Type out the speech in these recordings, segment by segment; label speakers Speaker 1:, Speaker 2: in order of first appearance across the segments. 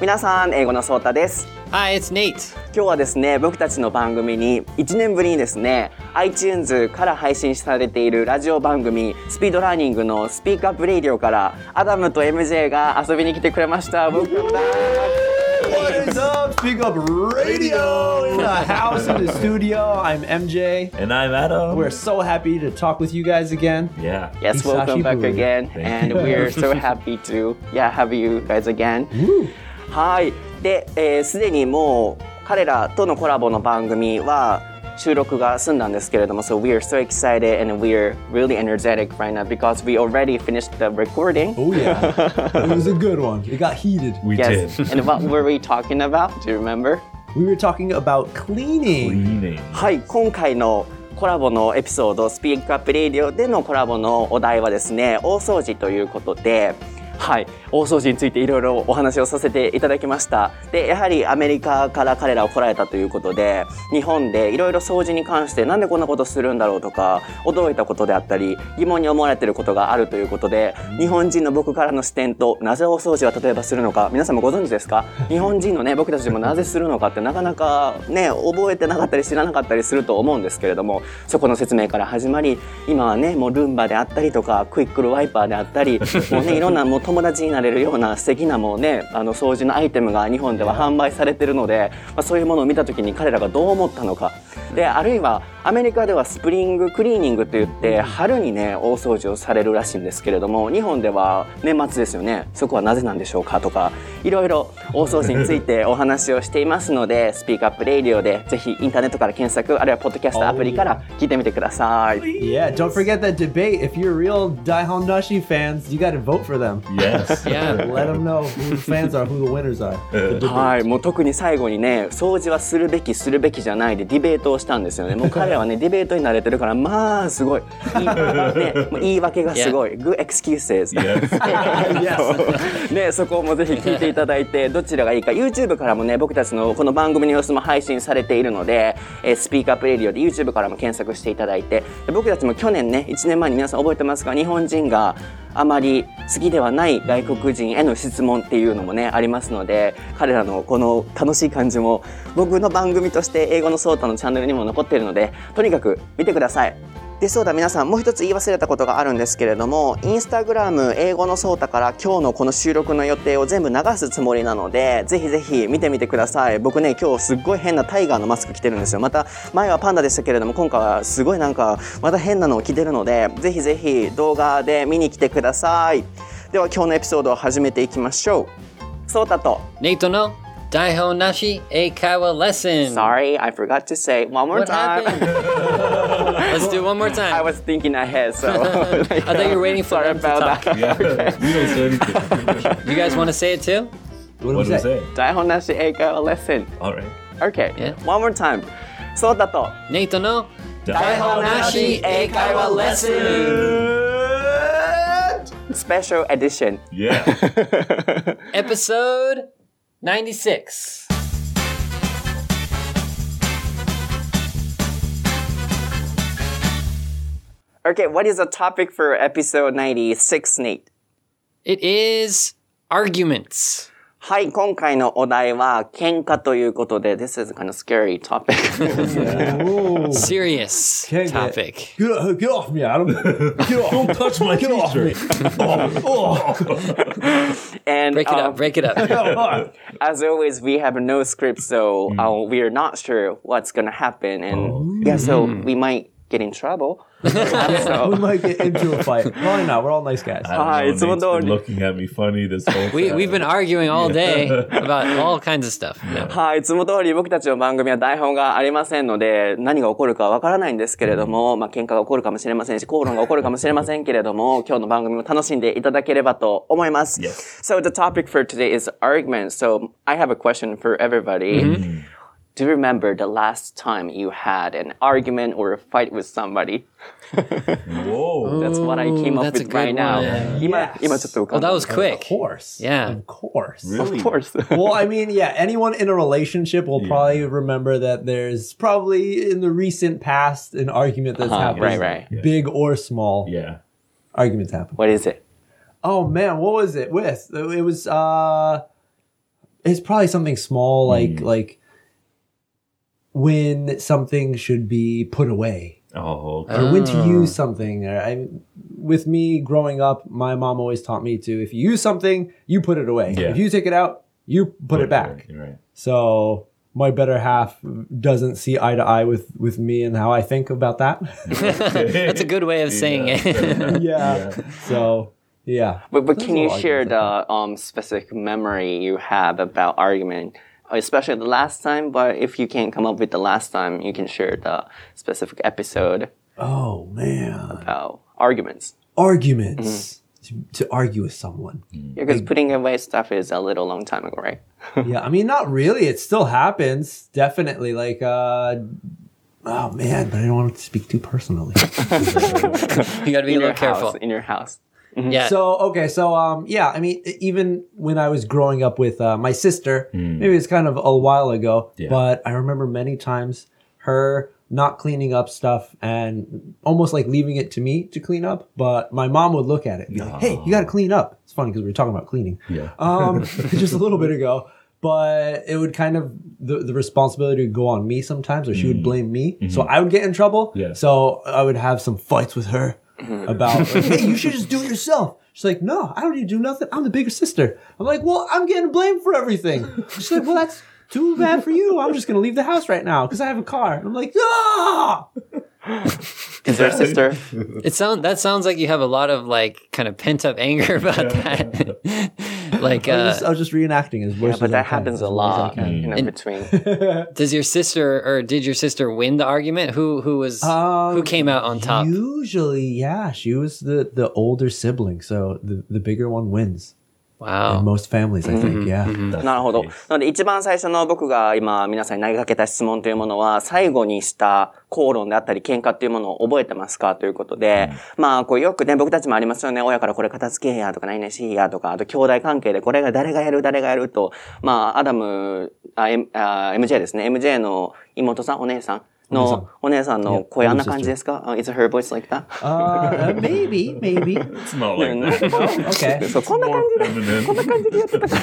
Speaker 1: 皆さん英語のソータです
Speaker 2: Hi, it's Nate.
Speaker 1: 今日はですね僕たちの番組に1年ぶりにですね iTunes から配信されているラジオ番組スピードラーニングのスピークアップレイディオからアダムと MJ が遊びに来てくれました Welcome back
Speaker 3: What is up? Speak Up Radio in the house, in the studio. I'm MJ.
Speaker 4: And I'm Adam.
Speaker 3: We're so happy to talk with you guys again.
Speaker 4: yeah.
Speaker 1: Yes, welcome back again,
Speaker 4: Thank
Speaker 1: and
Speaker 4: you.
Speaker 1: we're so happy to yeah have you guys again. はい。で、えーすでにもう彼らとのコラボの番組は収録が済んだんですけれども、so we are so excited and we're really energetic right now because we already finished the recording.
Speaker 3: Oh yeah, it was a good one. It got heated.
Speaker 4: We
Speaker 1: Yes.
Speaker 4: did.
Speaker 1: and what were we talking about? Do you remember?
Speaker 3: We were talking about cleaning.
Speaker 4: Cleaning.
Speaker 1: はい、今回のコラボのエピソード、スピークアップレイディオでのコラボのお題はですね、大掃除ということで、はい、大掃除についていろいろお話をさせていただきました。で、やはりアメリカから彼らを来られたということで、日本でいろいろ掃除に関してなんでこんなことするんだろうとか、驚いたことであったり、疑問に思われていることがあるということで、日本人の僕からの視点と、なぜ大掃除は例えばするのか、皆さんもご存知ですか？日本人のね、僕たちもなぜするのかってなかなかね、覚えてなかったり知らなかったりすると思うんですけれども、そこの説明から始まり、今はね、もうルンバであったりとか、クイックルワイパーであったり、もうね、いろんなもう友達になれるような素敵なもうね、あの掃除のアイテムが日本では販売されてるので、まあ、そういうものを見た時に彼らがどう思ったのか。で、あるいはアメリカではスプリングクリーニングといって、春にね、大掃除をされるらしいんですけれども、日本では年末ですよね。そこはなぜなんでしょうかとか、いろいろ大掃除について お話をしていますので、スピークアップレイディオでぜひインターネットから検索、あるいはポッドキャストアプリから聞いてみてください。
Speaker 3: Yeah, don't forget that debate. If you're real Daihon Nashi fans, you got to vote for them.
Speaker 4: Yes.
Speaker 2: Yeah.
Speaker 3: Let them know who the fans are, who the winners are.
Speaker 1: はい、もう特に最後にね、掃除はするべきするべきじゃないでディベートをしたんですよね。もう彼はね、ディベートに慣れてるから、まあすごい。いいね、言い訳がすごい。Good excuses。ね、そこもぜひ聞いていただいてどちらがいいか YouTube からもね僕たちのこの番組の様子も配信されているので、えースピークアップレディオで YouTube からも検索していただいてで僕たちも去年ね1年前に皆さん覚えてますか？日本人があまり好きではない外国人への質問っていうのもねありますので彼らのこの楽しい感じも僕の番組として英語のソータのチャンネルにも残っているのでとにかく見てください。でそうだ皆さんもう一つ言い忘れたことがあるんですけれどもインスタグラム英語のソータから今日のこの収録の予定を全部流すつもりなのでぜひぜひ見てみてください。僕ね今日すっごい変なタイガーのマスク着てるんですよ。また前はパンダでしたけれども今回はすごいなんかまた変なのを着てるのでぜひぜひ動画で見に来てください。では今日のエピソードを始めていきましょう。ソータと。
Speaker 2: Nate no Daihon Nashi Eikaiwa lesson.
Speaker 1: Sorry, I forgot to say one more
Speaker 2: what
Speaker 1: time.
Speaker 2: Let's do one more time.
Speaker 1: I was thinking ahead, so.
Speaker 2: I thought you were waiting for
Speaker 1: Sorry about that.
Speaker 4: Yeah, okay. we don't say anything.
Speaker 2: you guys want to say it too?
Speaker 3: What,
Speaker 4: what
Speaker 3: do we say?
Speaker 1: Daihon Nashi Eikaiwa lesson.
Speaker 4: All right.
Speaker 1: Okay,
Speaker 2: yeah.
Speaker 1: one more time. Sota to.
Speaker 2: Nate no.
Speaker 4: Daihon
Speaker 2: Nashi Eikaiwa lesson
Speaker 1: special edition.
Speaker 4: Yeah.
Speaker 2: Episode 96.
Speaker 1: Okay, what is the topic for episode 96, Nate?
Speaker 2: It is arguments.
Speaker 1: はい、今回のお題は喧嘩ということで、This is a kind of scary topic.
Speaker 3: Ooh.
Speaker 2: Serious
Speaker 3: Can't get-
Speaker 2: topic.
Speaker 3: Get, off- get off me, Adam. Get off.
Speaker 4: Don't touch my
Speaker 3: Get off me.
Speaker 4: t-shirt.
Speaker 3: Oh, oh.
Speaker 1: And
Speaker 2: Break it
Speaker 1: um,
Speaker 2: up, break it up.
Speaker 1: as always, we have no script, so uh, we are not sure what's gonna happen, and yeah, so we might get in trouble.
Speaker 3: we
Speaker 1: so,
Speaker 3: might get into a fight. Probably not. We're all nice guys.
Speaker 4: I don't
Speaker 1: Hi,
Speaker 4: know,
Speaker 1: it's
Speaker 4: Nate's been
Speaker 1: Mondoni.
Speaker 4: looking at me funny this whole time.
Speaker 2: We, we've been arguing all day about all kinds of stuff. No.
Speaker 1: はい、いつも通り僕たちの番組は台本がありませんので、何が起こるかわからないんですけれども、まあ喧嘩が起こるかもしれませんし、口論が起こるかもしれませんけれども、今日の番組も楽しんでいただければと思います。
Speaker 4: Yes.
Speaker 1: So the topic for today is argument. So I have a question for everybody. do you remember the last time you had an argument or a fight with somebody?
Speaker 4: Whoa.
Speaker 1: That's what I came up with right
Speaker 2: one.
Speaker 1: now. Yeah.
Speaker 3: Yes.
Speaker 2: Oh, that was quick.
Speaker 3: Of course.
Speaker 2: Yeah.
Speaker 3: Of course.
Speaker 4: Really?
Speaker 1: Of course.
Speaker 3: well, I mean, yeah, anyone in a relationship will yeah. probably remember that there's probably in the recent past an argument that's
Speaker 1: uh-huh.
Speaker 3: happened.
Speaker 1: Right, right. Yeah.
Speaker 3: Big or small.
Speaker 4: Yeah.
Speaker 3: Arguments happen.
Speaker 1: What is it?
Speaker 3: Oh man, what was it with? It was uh it's probably something small like mm. like when something should be put away
Speaker 4: Oh, okay.
Speaker 3: or when to
Speaker 2: Oh.
Speaker 3: use something. I, with me growing up, my mom always taught me to if you use something, you put it away.
Speaker 4: Yeah.
Speaker 3: If you take it out, you put it back.
Speaker 4: You're right.
Speaker 3: So my better half doesn't see eye to eye with with me and how I think about that.
Speaker 2: That's a good way of saying
Speaker 4: Yeah,
Speaker 2: it.
Speaker 4: enough.
Speaker 3: yeah. So yeah.
Speaker 1: But, but
Speaker 3: There's
Speaker 1: can you share the um, specific memory you have about argument, especially the last time? But if you can't come up with the last time, you can share the specific episode
Speaker 3: Oh man.
Speaker 1: about arguments.
Speaker 3: Arguments. To, to argue with someone.
Speaker 1: Yeah, because putting away stuff is a little long time ago, right?
Speaker 3: yeah, I mean not really. It still happens. Definitely. Like uh oh man, but I don't want to speak too personally.
Speaker 2: you got to be a
Speaker 1: in your
Speaker 2: little careful.
Speaker 1: house. In your house.
Speaker 2: Yeah.
Speaker 3: So okay, so um, yeah, I mean, even when I was growing up with uh, my sister, maybe it's kind of a while ago,
Speaker 4: Yeah.
Speaker 3: but I remember many times her not cleaning up stuff and almost like leaving it to me to clean up. But my mom would look at it and be like, "Hey, you got to clean up." It's funny because we were talking about cleaning,
Speaker 4: Yeah.
Speaker 3: um, just a little bit ago. But it would kind of the, the responsibility would go on me sometimes, or she would blame me, so I would get in trouble.
Speaker 4: Yeah.
Speaker 3: So I would have some fights with her about, like, hey, you should just do it yourself. She's like, no, I don't need to do nothing. I'm the bigger sister. I'm like, well, I'm getting blamed for everything. She's like, well, that's too bad for you. I'm just gonna leave the house right now because I have a car. And I'm like, ah.
Speaker 1: Is your sister?
Speaker 2: It sound that sounds like you have a lot of like kind of pent up anger about that. like,
Speaker 3: I
Speaker 2: uh,
Speaker 3: was, just, I was just reenacting as worse
Speaker 1: Yeah, but
Speaker 3: as I
Speaker 1: that
Speaker 3: can,
Speaker 1: happens a
Speaker 3: well as I
Speaker 1: lot in between.
Speaker 2: does your sister or did your sister win the argument? Who who was who
Speaker 3: Um,
Speaker 2: came out on top?
Speaker 3: Usually, yeah, she was the the older sibling, so the the bigger one wins. In
Speaker 2: Wow.
Speaker 3: most families, I think, yeah.
Speaker 1: なるほど。なので一番最初の僕が今皆さんに投げかけた質問というものは最後にした口論であったり喧嘩っていうものを覚えてますかということで、まあこうよくね僕たちもありますよね。親からこれ片付けやとか何々しやとか、あと兄弟関係でこれが誰がやる誰がやると、まあアダム、あ、M、あ MJ ですね。MJ の妹さん、お姉さんのお姉さんの声あんな感じですか、uh, ?Is her voice like that?
Speaker 3: Uh, maybe, maybe.
Speaker 4: It's not like that.
Speaker 3: Okay.
Speaker 1: そう、こんな感じで.こんな感じでやってたか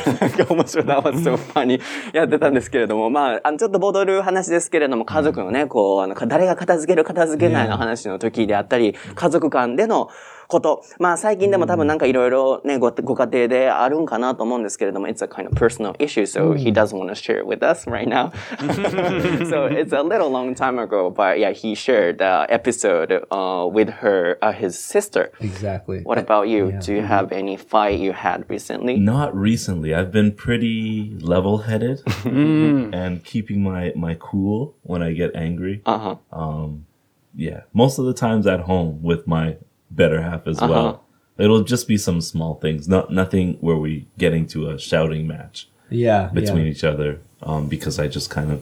Speaker 1: ら、面白いな、so funny やってたんですけれども、まあ、あの、ちょっとボドる話ですけれども、家族のね、こう、あの、誰が片付ける、片付けないの話の時であったり、家族間でのこと、まあ、最近でも多分なんかいろいろね、ご、ご家庭であるんかなと思うんですけれども、it's a kind of personal issue, so he doesn't want to share it with us right now. so it's a little long time ago, but yeah, he shared the episode, uh, with her, uh, his sister.
Speaker 3: Exactly.
Speaker 1: What about you? Do you have any fight you had recently?
Speaker 4: Not recently. I've been pretty level-headed and keeping my my cool when I get angry.
Speaker 1: Uh huh.
Speaker 4: Um, yeah, most of the times at home with my better half as well. It'll just be some small things, not nothing where we get into a shouting match
Speaker 3: Yeah.
Speaker 4: between
Speaker 3: yeah.
Speaker 4: each other. Um, because I just kind of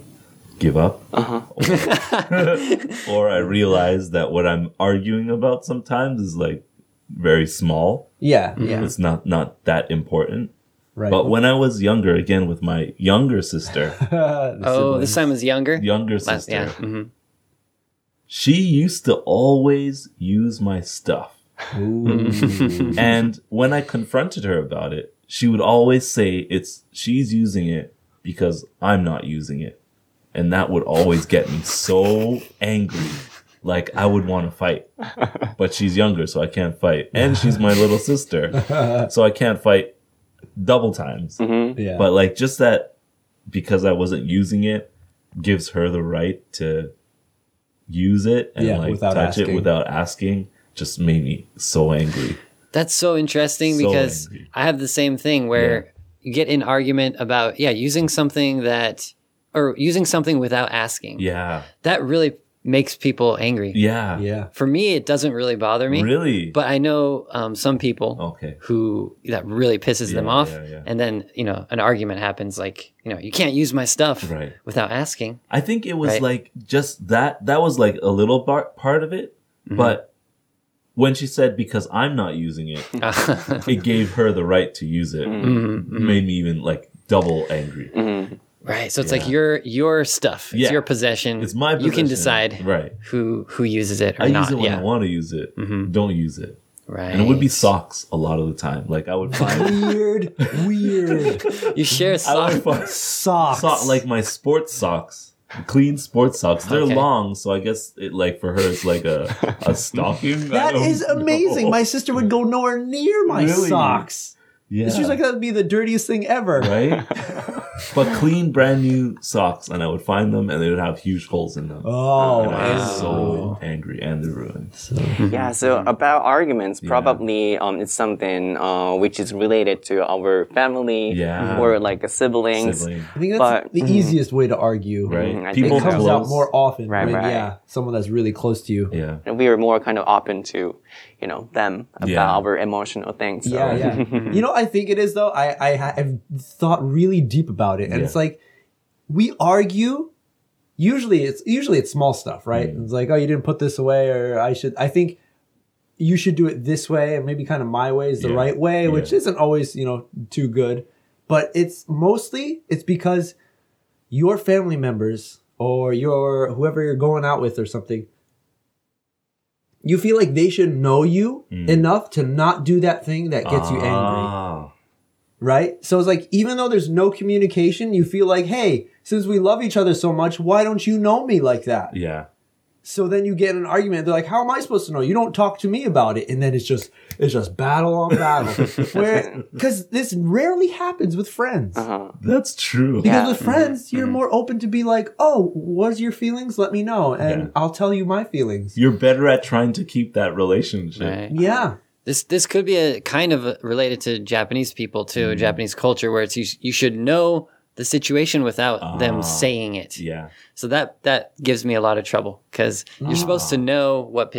Speaker 4: give up,
Speaker 1: Uh-huh.
Speaker 4: or I realize that what I'm arguing about sometimes is like very small.
Speaker 3: Yeah. Yeah.
Speaker 4: It's not not that important.
Speaker 3: Right.
Speaker 4: But when I was younger, again with my younger sister,
Speaker 3: The
Speaker 2: Oh, this
Speaker 3: siblings.
Speaker 2: time was younger.
Speaker 4: younger
Speaker 2: Last-
Speaker 4: sister,
Speaker 2: yeah. hmm
Speaker 4: she used to always use my stuff. and when I confronted her about it, she would always say it's she's using it because I'm not using it. And that would always get me so angry. Like I would want to fight. But she's younger, so I can't fight. And she's my little sister. So I can't fight double times. Mm-hmm.
Speaker 3: Yeah.
Speaker 4: But like just that because I wasn't using it gives her the right to use it and
Speaker 3: Yeah,
Speaker 4: like
Speaker 3: without
Speaker 4: touch it without asking just made me so angry.
Speaker 2: That's so interesting
Speaker 4: So
Speaker 2: because
Speaker 4: angry.
Speaker 2: I have the same thing where you get in argument about yeah using something that or using something without asking.
Speaker 4: Yeah.
Speaker 2: That really makes people angry.
Speaker 4: Yeah.
Speaker 3: yeah.
Speaker 2: For me, it doesn't really bother me.
Speaker 4: Really?
Speaker 2: But I know um, some people
Speaker 4: okay.
Speaker 2: who that really pisses them off,
Speaker 4: yeah, yeah.
Speaker 2: and then you know an argument happens like you know you can't use my stuff
Speaker 4: Right.
Speaker 2: without asking.
Speaker 4: I think it was
Speaker 2: Right.
Speaker 4: like just that that was like a little bar- part of it,
Speaker 2: Mm-hmm.
Speaker 4: but when she said because I'm not using it, it gave her the right to use it.
Speaker 2: Mm-hmm.
Speaker 4: Made me even like double angry.
Speaker 2: Right. So it's like your your stuff. It's
Speaker 4: Yeah.
Speaker 2: your possession.
Speaker 4: It's my possession.
Speaker 2: You can decide
Speaker 4: Right.
Speaker 2: who who uses it or
Speaker 4: I
Speaker 2: not.
Speaker 4: use it when
Speaker 2: yeah.
Speaker 4: I want to use it.
Speaker 2: Mhm.
Speaker 4: Don't use it.
Speaker 2: Right.
Speaker 4: And it would be socks a lot of the time. Like I would find
Speaker 3: Weird, weird
Speaker 2: you share socks.
Speaker 4: I would find
Speaker 3: socks.
Speaker 4: so- like my sports socks. Clean sports socks. They're
Speaker 2: Okay.
Speaker 4: long, so I guess it like for her it's like a a stocking. I
Speaker 3: that
Speaker 4: don't
Speaker 3: is amazing.
Speaker 4: know.
Speaker 3: My sister would go nowhere near my
Speaker 4: Really?
Speaker 3: socks.
Speaker 4: yeah.
Speaker 3: She's like, that would be the dirtiest thing ever.
Speaker 4: right? But clean, brand new socks, and I would find them, and they would have huge holes in them.
Speaker 3: Oh,
Speaker 4: and I was
Speaker 3: wow.
Speaker 4: so angry and they're ruined.
Speaker 1: Yeah, so about arguments, probably um, it's something uh, which is related to our family
Speaker 4: Yeah.
Speaker 1: or like siblings.
Speaker 4: Sibling.
Speaker 3: I think that's
Speaker 1: But-
Speaker 3: the easiest way to argue.
Speaker 4: Right?
Speaker 1: Mhm, I
Speaker 4: People
Speaker 3: It comes
Speaker 1: so.
Speaker 3: out more often
Speaker 1: Right,
Speaker 3: when,
Speaker 1: right.
Speaker 3: yeah, someone that's really close to you.
Speaker 4: Yeah.
Speaker 1: And we were more kind of open to, you know, them about
Speaker 4: Yeah.
Speaker 1: our emotional things. So.
Speaker 3: Yeah, yeah. you know, I think it is though. I I I've thought really deep about it, and
Speaker 4: Yeah.
Speaker 3: it's like we argue. Usually, it's usually it's small stuff, right?
Speaker 4: Mm.
Speaker 3: It's like, oh, you didn't put this away, or I should. I think you should do it this way, and maybe kind of my way is the
Speaker 4: Yeah.
Speaker 3: right way, which
Speaker 4: Yeah.
Speaker 3: isn't always you know too good. But it's mostly it's because your family members or your whoever you're going out with or something you feel like they should know you
Speaker 4: Mm.
Speaker 3: enough to not do that thing that gets you angry
Speaker 4: Ah.
Speaker 3: Right? So it's like even though there's no communication, you feel like, hey, since we love each other so much, why don't you know me like that?
Speaker 4: Yeah.
Speaker 3: So then you get an argument. They're like, how am I supposed to know? You don't talk to me about it, and then it's just it's just battle on battle. Where because this rarely happens with friends.
Speaker 1: Uh-huh.
Speaker 4: That's true.
Speaker 3: Because
Speaker 1: Yeah.
Speaker 3: with friends, you're more open to be like, oh, what's your feelings? Let me know, and
Speaker 4: Yeah.
Speaker 3: I'll tell you my feelings.
Speaker 4: You're better at trying to keep that relationship.
Speaker 2: Right.
Speaker 3: Yeah.
Speaker 2: This this could be a kind of related to Japanese people too,
Speaker 4: Mm-hmm.
Speaker 2: Japanese culture, where it's you, you should know the situation without
Speaker 4: Ah,
Speaker 2: them saying it.
Speaker 4: Yeah.
Speaker 2: So that that gives me a lot of trouble because you're supposed to know what,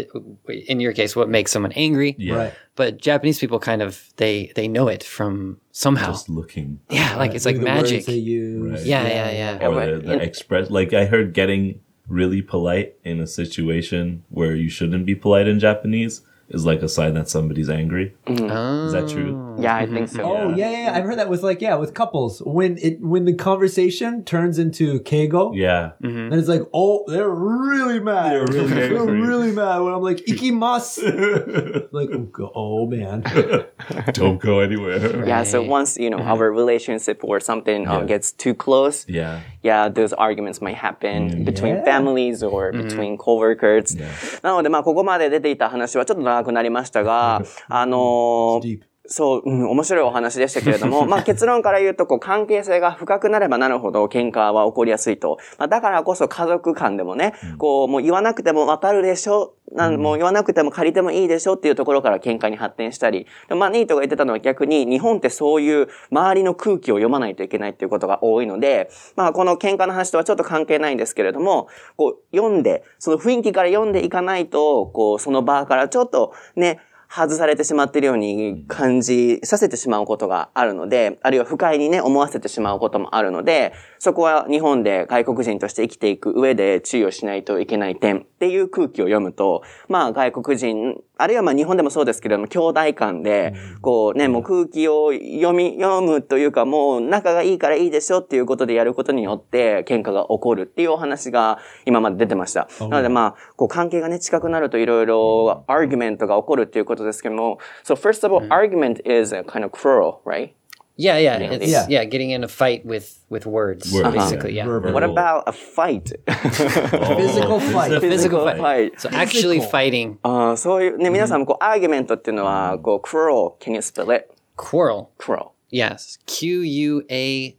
Speaker 2: in your case, what makes someone angry.
Speaker 4: Yeah.
Speaker 3: Right.
Speaker 2: But Japanese people kind of they they know it from somehow.
Speaker 4: Just looking.
Speaker 2: yeah, like it's like
Speaker 3: Maybe the words
Speaker 2: magic.
Speaker 3: they use.
Speaker 4: Right.
Speaker 2: Yeah, yeah, yeah.
Speaker 4: Or
Speaker 1: but
Speaker 4: the, the express like I heard getting really polite in a situation where you shouldn't be polite in Japanese is like a sign that somebody's angry. Is that oh. true? Mm-hmm.
Speaker 1: Yeah, I mm-hmm. think so.
Speaker 3: Oh yeah. yeah, yeah, I've heard that with like yeah, with couples when it when the conversation turns into keigo.
Speaker 4: Yeah,
Speaker 3: mm-hmm. and it's like oh they're really mad.
Speaker 4: They're really,
Speaker 3: they're really mad when I'm like ikimas. like oh, oh man,
Speaker 4: don't go anywhere. Right.
Speaker 1: Yeah, so once you know mm-hmm. our relationship or something
Speaker 4: yeah.
Speaker 1: um, gets too close,
Speaker 4: yeah,
Speaker 1: yeah, those arguments might happen mm-hmm. between
Speaker 3: yeah.
Speaker 1: families or mm-hmm. between coworkers. Yeah. なのでまあここまで出ていた話はちょっと長くなりましたが、あのー。そう、うん、面白いお話でしたけれども、まあ結論から言うと、こう関係性が深くなればなるほど喧嘩は起こりやすいと。まあだからこそ家族間でもね、こうもう言わなくてもわかるでしょ、なんもう言わなくても借りてもいいでしょっていうところから喧嘩に発展したり。でまあニートが言ってたのは逆に日本ってそういう周りの空気を読まないといけないっていうことが多いので、まあこの喧嘩の話とはちょっと関係ないんですけれども、こう読んで、その雰囲気から読んでいかないと、こうその場からちょっとね、外されてしまっているように感じさせてしまうことがあるので、あるいは不快にね、思わせてしまうこともあるので、そこは日本で外国人として生きていく上で注意をしないといけない点っていう空気を読むと、まあ外国人、あるいはまあ日本でもそうですけれども、兄弟間で、こうね、もう空気を読み、読むというかもう仲がいいからいいでしょっていうことでやることによって喧嘩が起こるっていうお話が今まで出てました。なのでまあ、こう関係がね、近くなるといろいろアーギュメントが起こるっていうことですけども、so first of all, argument is a kind of cruel, right?
Speaker 2: Yeah, yeah, it's
Speaker 3: Yeah.
Speaker 2: yeah. getting in a fight with with words,
Speaker 4: Words,
Speaker 2: basically.
Speaker 4: yeah.
Speaker 2: Yeah.
Speaker 3: Verbal.
Speaker 1: What about a fight?
Speaker 3: Physical fight.
Speaker 1: Physical fight.
Speaker 2: So actually
Speaker 3: Physical.
Speaker 2: fighting,
Speaker 1: あーそういうね、皆さんもこう、アーギュメントっていうのは、こう、cruel, can you spell it?
Speaker 2: quarrel.
Speaker 1: cruel.
Speaker 2: Yes, Q U A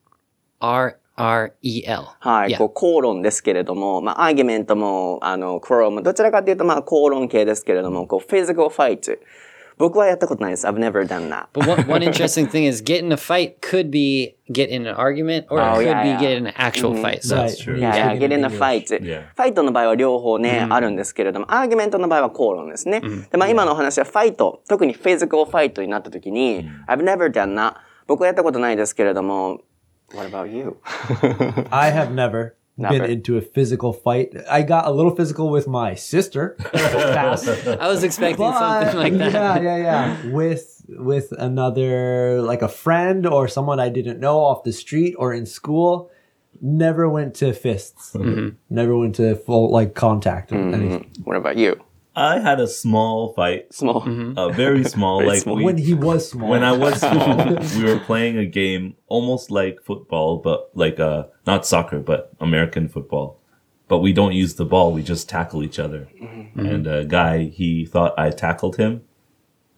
Speaker 2: R R E L.
Speaker 1: はい、
Speaker 2: Yeah.
Speaker 1: こう、口論ですけれども、まあ、アーギュメントも、あの、クロも、どちらかというと、まあ、口論系ですけれども、こう、physical fight。 僕はやったことないです。I've never done that.
Speaker 2: But one, one interesting thing is get in a fight could be get in an argument or
Speaker 1: Oh,
Speaker 2: it could
Speaker 1: yeah,
Speaker 2: be
Speaker 1: yeah.
Speaker 2: get in an actual fight. So.
Speaker 4: That's true.
Speaker 3: Yeah,
Speaker 1: Yeah, get in a fight.
Speaker 4: Yeah.
Speaker 1: ファイトの場合は両方ね、あるんですけれども、アーギュメントの場合は口論ですね。で、まあ今のお話はファイト、特にフィジカルファイトになった時に、I've never done that. 僕はやったことないですけれども、What about you?
Speaker 3: I have never, been
Speaker 1: Never.
Speaker 3: into a physical fight. I got a little physical with my sister.
Speaker 2: I was expecting
Speaker 3: But,
Speaker 2: something like that.
Speaker 3: Yeah, yeah, yeah. With with another like a friend or someone I didn't know off the street or in school. Never went to fists. Mm-hmm. Never went to full like contact or mm-hmm. anything.
Speaker 1: What about you?
Speaker 4: I had a small fight,
Speaker 1: Small.
Speaker 4: uh, very small.
Speaker 1: Very
Speaker 4: like
Speaker 1: small.
Speaker 4: we-
Speaker 3: when he was small.
Speaker 4: when I was small, we were playing a game almost like football, but like uh not soccer, but American football. But we don't use the ball; we just tackle each other. And a guy, he thought I tackled him,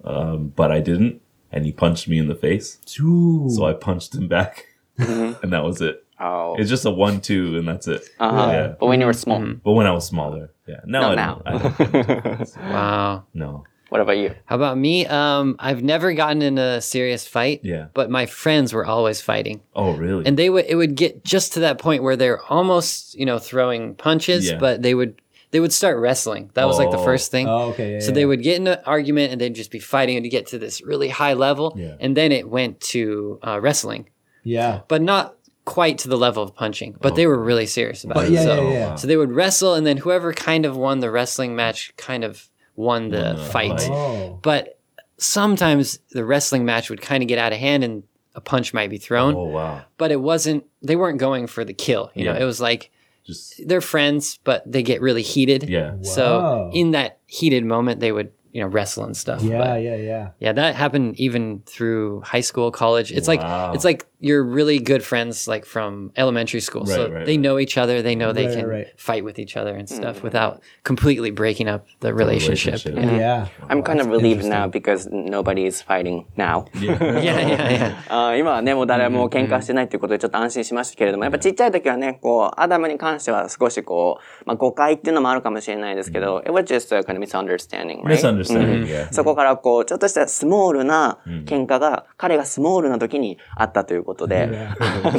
Speaker 4: um, but I didn't, and he punched me in the face.
Speaker 3: Ooh.
Speaker 4: So I punched him back, and that was it.
Speaker 1: Oh.
Speaker 4: It's just a one-two, and that's it.
Speaker 1: Uh-huh.
Speaker 4: Yeah.
Speaker 1: But when you were small.
Speaker 4: But when I was smaller, yeah. Now
Speaker 1: No,
Speaker 4: I
Speaker 1: now.
Speaker 4: don't. I don't
Speaker 2: Wow.
Speaker 4: no.
Speaker 1: What about you?
Speaker 2: How about me? Um, I've never gotten in a serious fight.
Speaker 4: Yeah.
Speaker 2: But my friends were always fighting.
Speaker 4: Oh, really?
Speaker 2: And they would it would get just to that point where they're almost, you know, throwing punches,
Speaker 4: Yeah.
Speaker 2: but they would they would start wrestling. That was like the
Speaker 4: Oh.
Speaker 2: first thing.
Speaker 3: Oh, okay. Yeah,
Speaker 2: So
Speaker 3: yeah.
Speaker 2: they would get in an argument and they'd just be fighting to get to this really high level.
Speaker 4: Yeah.
Speaker 2: And then it went to uh, wrestling,
Speaker 3: Yeah.
Speaker 2: but not quite to the level of punching. But they were really serious about
Speaker 3: But
Speaker 2: it.
Speaker 3: yeah,
Speaker 2: so,
Speaker 3: yeah, yeah.
Speaker 2: so they would wrestle, and then whoever kind of won the wrestling match kind of won the
Speaker 4: Won
Speaker 2: fight.
Speaker 4: fight.
Speaker 3: Oh.
Speaker 2: But sometimes the wrestling match would kind of get out of hand and a punch might be thrown.
Speaker 4: oh, wow.
Speaker 2: But it wasn't, they weren't going for the kill. You know,
Speaker 4: Yeah.
Speaker 2: it was like
Speaker 4: Just
Speaker 2: they're friends, but they get really heated.
Speaker 4: yeah.
Speaker 2: So in that heated moment, they would, you know, wrestle and stuff.
Speaker 3: Yeah,
Speaker 2: But
Speaker 3: yeah, yeah.
Speaker 2: yeah, that happened even through high school, college. It's
Speaker 4: Wow.
Speaker 2: like it's like you're really good friends like from elementary school. Right, so
Speaker 4: right,
Speaker 2: they
Speaker 4: right.
Speaker 2: know each other. They know they can fight with each other and hmm. stuff mm. without completely breaking up the relationship.
Speaker 4: The relationship.
Speaker 2: Yeah.
Speaker 3: yeah.
Speaker 1: I'm kind of relieved now because nobody is fighting now.
Speaker 4: Yeah.
Speaker 2: yeah, yeah,
Speaker 1: uh, yeah. 今はね、もう誰も喧嘩してないということでちょっと安心しましたけれども、やっぱちっちゃい時はね、こう、アダムに関しては少しこう、まあ誤解っていうのもあるかもしれないですけど、it was just a kind of misunderstanding, right?
Speaker 4: Misunderstanding, mm-hmm. yeah.
Speaker 1: そこからこう、ちょっとしたスモールな喧嘩が、彼がスモールな時にあったということで、あの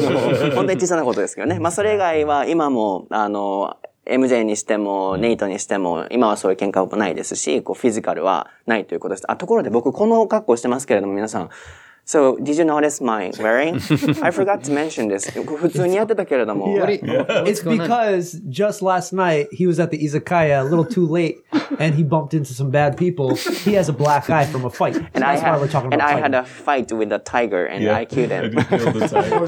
Speaker 1: 本当に小さなことですけどね。まあそれ以外は今も、あの、MJ にしても、ネイトにしても、今はそういう喧嘩もないですし、こう、フィジカルはないということです。あ、ところで僕この格好してますけれども、皆さん。So, did you notice my wearing? I forgot to mention this. 普通にやってたけれども。
Speaker 3: Yeah. It's because just last night he was at the izakaya a little too late, and he bumped into some bad people. He has a black eye from a fight.
Speaker 1: And I
Speaker 3: That's why
Speaker 1: had,
Speaker 3: we're talking
Speaker 1: and
Speaker 3: about
Speaker 1: I had a fight with a tiger and I killed him.
Speaker 4: I killed tiger.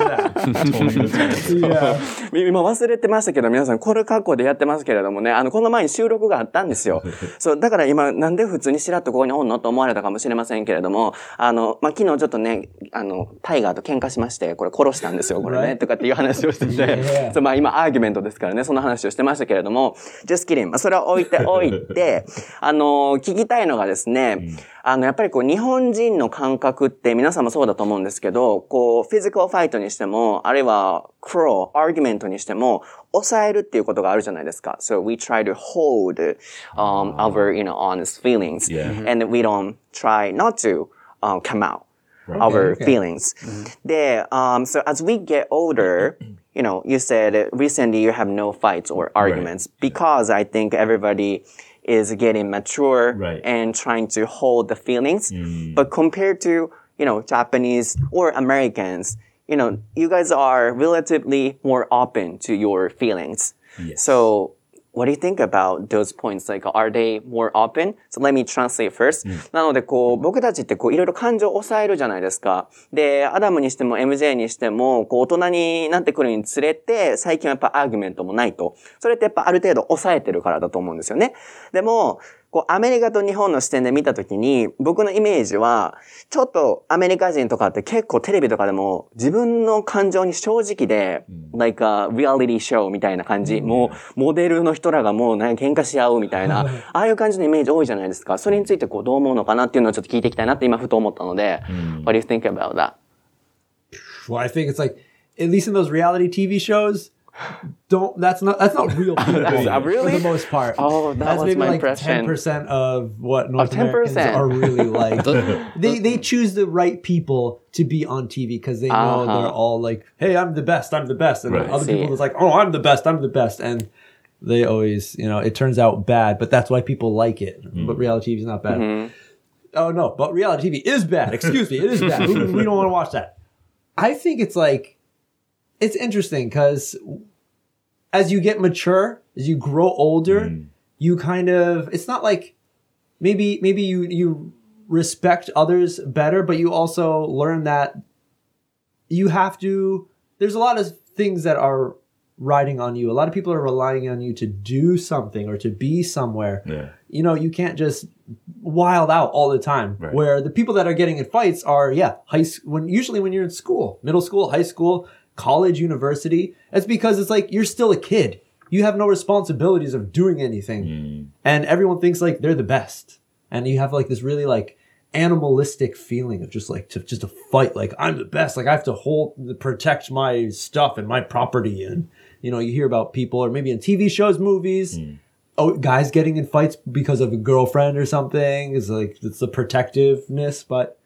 Speaker 3: Yeah.
Speaker 1: 今忘れてましたけど、皆さん、これ格好でやってますけれどもね、あの、この前に収録があったんですよ。そう、だから今、なんで普通にしらっとここにおんのと思われたかもしれませんけれども、あの、まあ、昨日ちょっとね、あの、タイガーと喧嘩しまして、これ殺したんですよ、これね.とかっていう話をしてて、
Speaker 3: Yeah.
Speaker 1: そうまあ今、アーギュメントですからね、その話をしてましたけれども、just kidding. まあ、それは置いて おいて、あの、聞きたいのがですね、あの、やっぱりこう、日本人の感覚って皆さんもそうだと思うんですけど、こう、フィジカルファイトにしても、あるいは、クロー、アーギュメントにしても、抑えるっていうことがあるじゃないですか。So we try to hold, um, our, you know, honest feelings.
Speaker 4: Yeah.
Speaker 1: And we don't try not to, um, come out. Our
Speaker 3: Okay.
Speaker 1: feelings. There, um, so as we get older, you know, you said uh, recently you have no fights or arguments because I think everybody is getting mature
Speaker 4: Right.
Speaker 1: and trying to hold the feelings. But compared to, you know, Japanese or Americans, you know, you guys are relatively more open to your feelings.
Speaker 4: Yes.
Speaker 1: So what do you think about those points? Like, are they more open? So let me translate first. なので、こう、僕たちってこう、いろいろ感情を抑えるじゃないですか。で、アダムにしても MJ にしても、こう、大人になってくるにつれて、最近はやっぱアーギュメントもないと。それってやっぱある程度抑えてるからだと思うんですよね。でも、こう、アメリカと日本の視点で見たときに、僕のイメージは、ちょっとアメリカ人とかって結構テレビとかでも自分の感情に正直で、like a reality show みたいな感じ、もうモデルの人らがもうなんか喧嘩し合うみたいな、ああいう感じのイメージ多いじゃないですか。それについてこうどう思うのかなっていうのをちょっと聞いていきたいなって今ふと思ったので、What do you think about that?
Speaker 3: Well, I think it's like, at least in those reality TV shows, don't that's not that's not real people
Speaker 1: uh, really?
Speaker 3: for the most part.
Speaker 1: Oh, that
Speaker 3: that's
Speaker 1: was
Speaker 3: maybe
Speaker 1: my
Speaker 3: like
Speaker 1: impression.
Speaker 3: ten percent of what North
Speaker 1: 10%.
Speaker 3: Americans are really like. they they choose the right people to be on TV because they know
Speaker 1: Uh-huh.
Speaker 3: they're all like, "Hey, I'm the best, I'm the best," and
Speaker 4: Right.
Speaker 3: other
Speaker 1: See.
Speaker 3: people is like, "Oh, I'm the best, I'm the best," and they always, you know, it turns out bad, but that's why people like it. But reality TV is not bad.
Speaker 1: Mm-hmm.
Speaker 3: Oh no, but reality TV is bad. Excuse me, it is bad. we, we don't want to watch that. I think it's like it's interesting because as you get mature, as you grow older, mm. you kind of it's not like maybe maybe you you respect others better, but you also learn that you have to there's a lot of things that are riding on you. A lot of people are relying on you to do something or to be somewhere.
Speaker 4: Yeah.
Speaker 3: you know, you can't just wild out all the time.
Speaker 4: Right.
Speaker 3: Where the people that are getting in fights are, yeah, high when usually when you're in school, middle school, high school, college, university. that's because it's like you're still a kid. You have no responsibilities of doing anything, mm. and everyone thinks like they're the best, and you have like this really like animalistic feeling of just like to just to fight like I'm the best. Like I have to hold protect my stuff and my property. And you know you hear about people or maybe in TV shows movies mm. oh guys getting in fights because of a girlfriend or something. Is like it's the protectiveness. But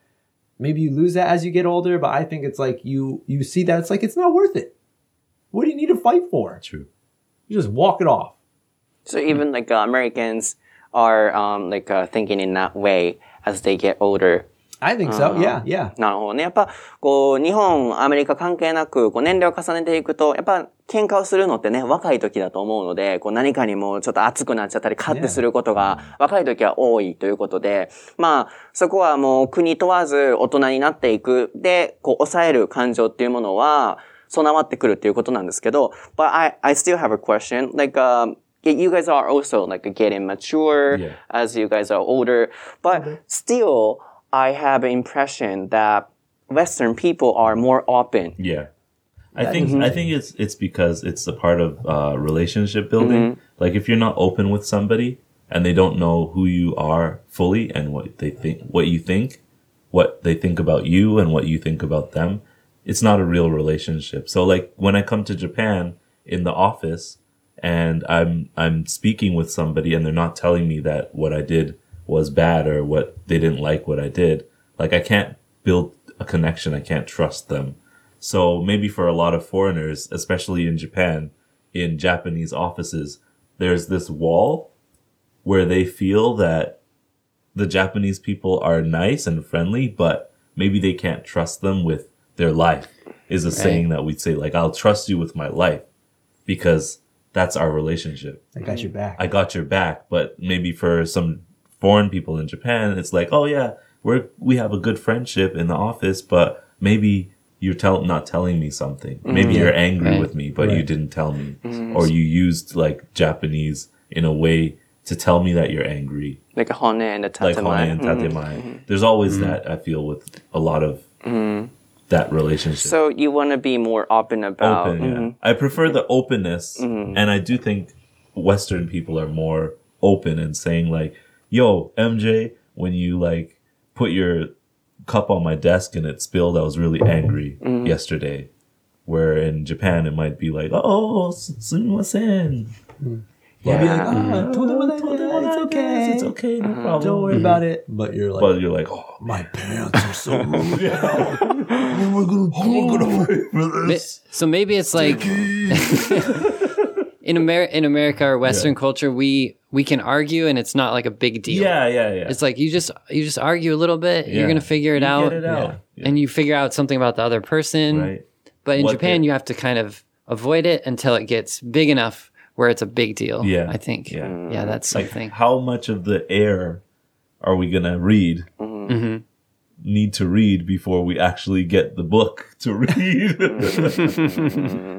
Speaker 3: maybe you lose that as you get older but I think it's like you you see that it's like it's not worth it what do you need to fight for
Speaker 4: True.
Speaker 3: you just walk it off
Speaker 1: So even like uh, Americans are um, like uh, thinking in that way as they get older.
Speaker 3: I think so yeah yeah
Speaker 1: なるほどね。やっぱ、こう、日本、アメリカ関係なく、こう、年齢を重ねていくと、やっぱ、喧嘩をするのってね、若い時だと思うので、こう、何かにもうちょっと熱くなっちゃったり、カッてすることが、若い時は多いということで、まあ、そこはもう、国問わず、大人になっていく。で、こう、抑える感情っていうものは、備わってくるっていうことなんですけど、but I, I still have a question. Like, um, you guys are also like getting mature
Speaker 4: Yeah.
Speaker 1: as you guys are older, but still, I have an impression that Western people are more open.
Speaker 4: Yeah. I think I think it's it's because it's a part of uh, relationship building. Like if you're not open with somebody and they don't know who you are fully and what they think, what you think, what they think about you and what you think about them, it's not a real relationship. So like when I come to Japan in the office and I'm I'm speaking with somebody and they're not telling me that what I did was bad or what they didn't like what I did, like I can't build a connection. I can't trust them. So maybe for a lot of foreigners, especially in Japan, in Japanese offices, there's this wall where they feel that the Japanese people are nice and friendly, but maybe they can't trust them with their life is a saying that we'd say like, I'll trust you with my life because that's our relationship.
Speaker 3: I got your back
Speaker 4: I got your back. But maybe for some foreign people in Japan, it's like, oh yeah, we're we have a good friendship in the office, but maybe you're tell not telling me something. Mm-hmm. Maybe you're angry
Speaker 2: Right.
Speaker 4: with me, but you didn't tell me, mm-hmm. or you used like Japanese in a way to tell me that you're angry,
Speaker 1: Like a honne and
Speaker 4: like honne
Speaker 1: tatemae.
Speaker 4: and mm-hmm. tatemae. There's always that I feel with a lot of that relationship.
Speaker 1: So you want to be more open about.
Speaker 4: open. Yeah. I prefer the openness, and I do think Western people are more open and saying like, "Yo, MJ, when you like put your cup on my desk and it spilled, I was really angry mm-hmm. yesterday." Where in Japan it might be like, "Oh, sumimasen."
Speaker 3: You'd be like,
Speaker 1: Yeah.
Speaker 3: "Ah, todemodai desu, it's okay
Speaker 4: It's okay, no mm-hmm. problem.
Speaker 3: don't worry about it but you're like
Speaker 4: But you're like, "Oh, oh
Speaker 3: my pants are so rude.
Speaker 4: we're gonna pay for
Speaker 2: Ma-
Speaker 4: this."
Speaker 2: So maybe it's like in Amer- in America or Western culture, we we can argue and it's not like a big deal.
Speaker 4: Yeah, yeah, yeah.
Speaker 2: It's like you just you just argue a little bit,
Speaker 4: Yeah.
Speaker 2: you're gonna figure it
Speaker 4: You
Speaker 2: out,
Speaker 4: Get it out. Yeah.
Speaker 2: and you figure out something about the other person.
Speaker 4: right.
Speaker 2: But in
Speaker 4: What
Speaker 2: Japan,
Speaker 4: they-
Speaker 2: you have to kind of avoid it until it gets big enough where it's a big deal.
Speaker 4: Yeah.
Speaker 2: I think.
Speaker 4: Yeah.
Speaker 2: yeah, that's
Speaker 4: like
Speaker 2: something.
Speaker 4: how much of the air are we gonna read
Speaker 2: Mm-hmm.
Speaker 4: Need to read before we actually get the book to read.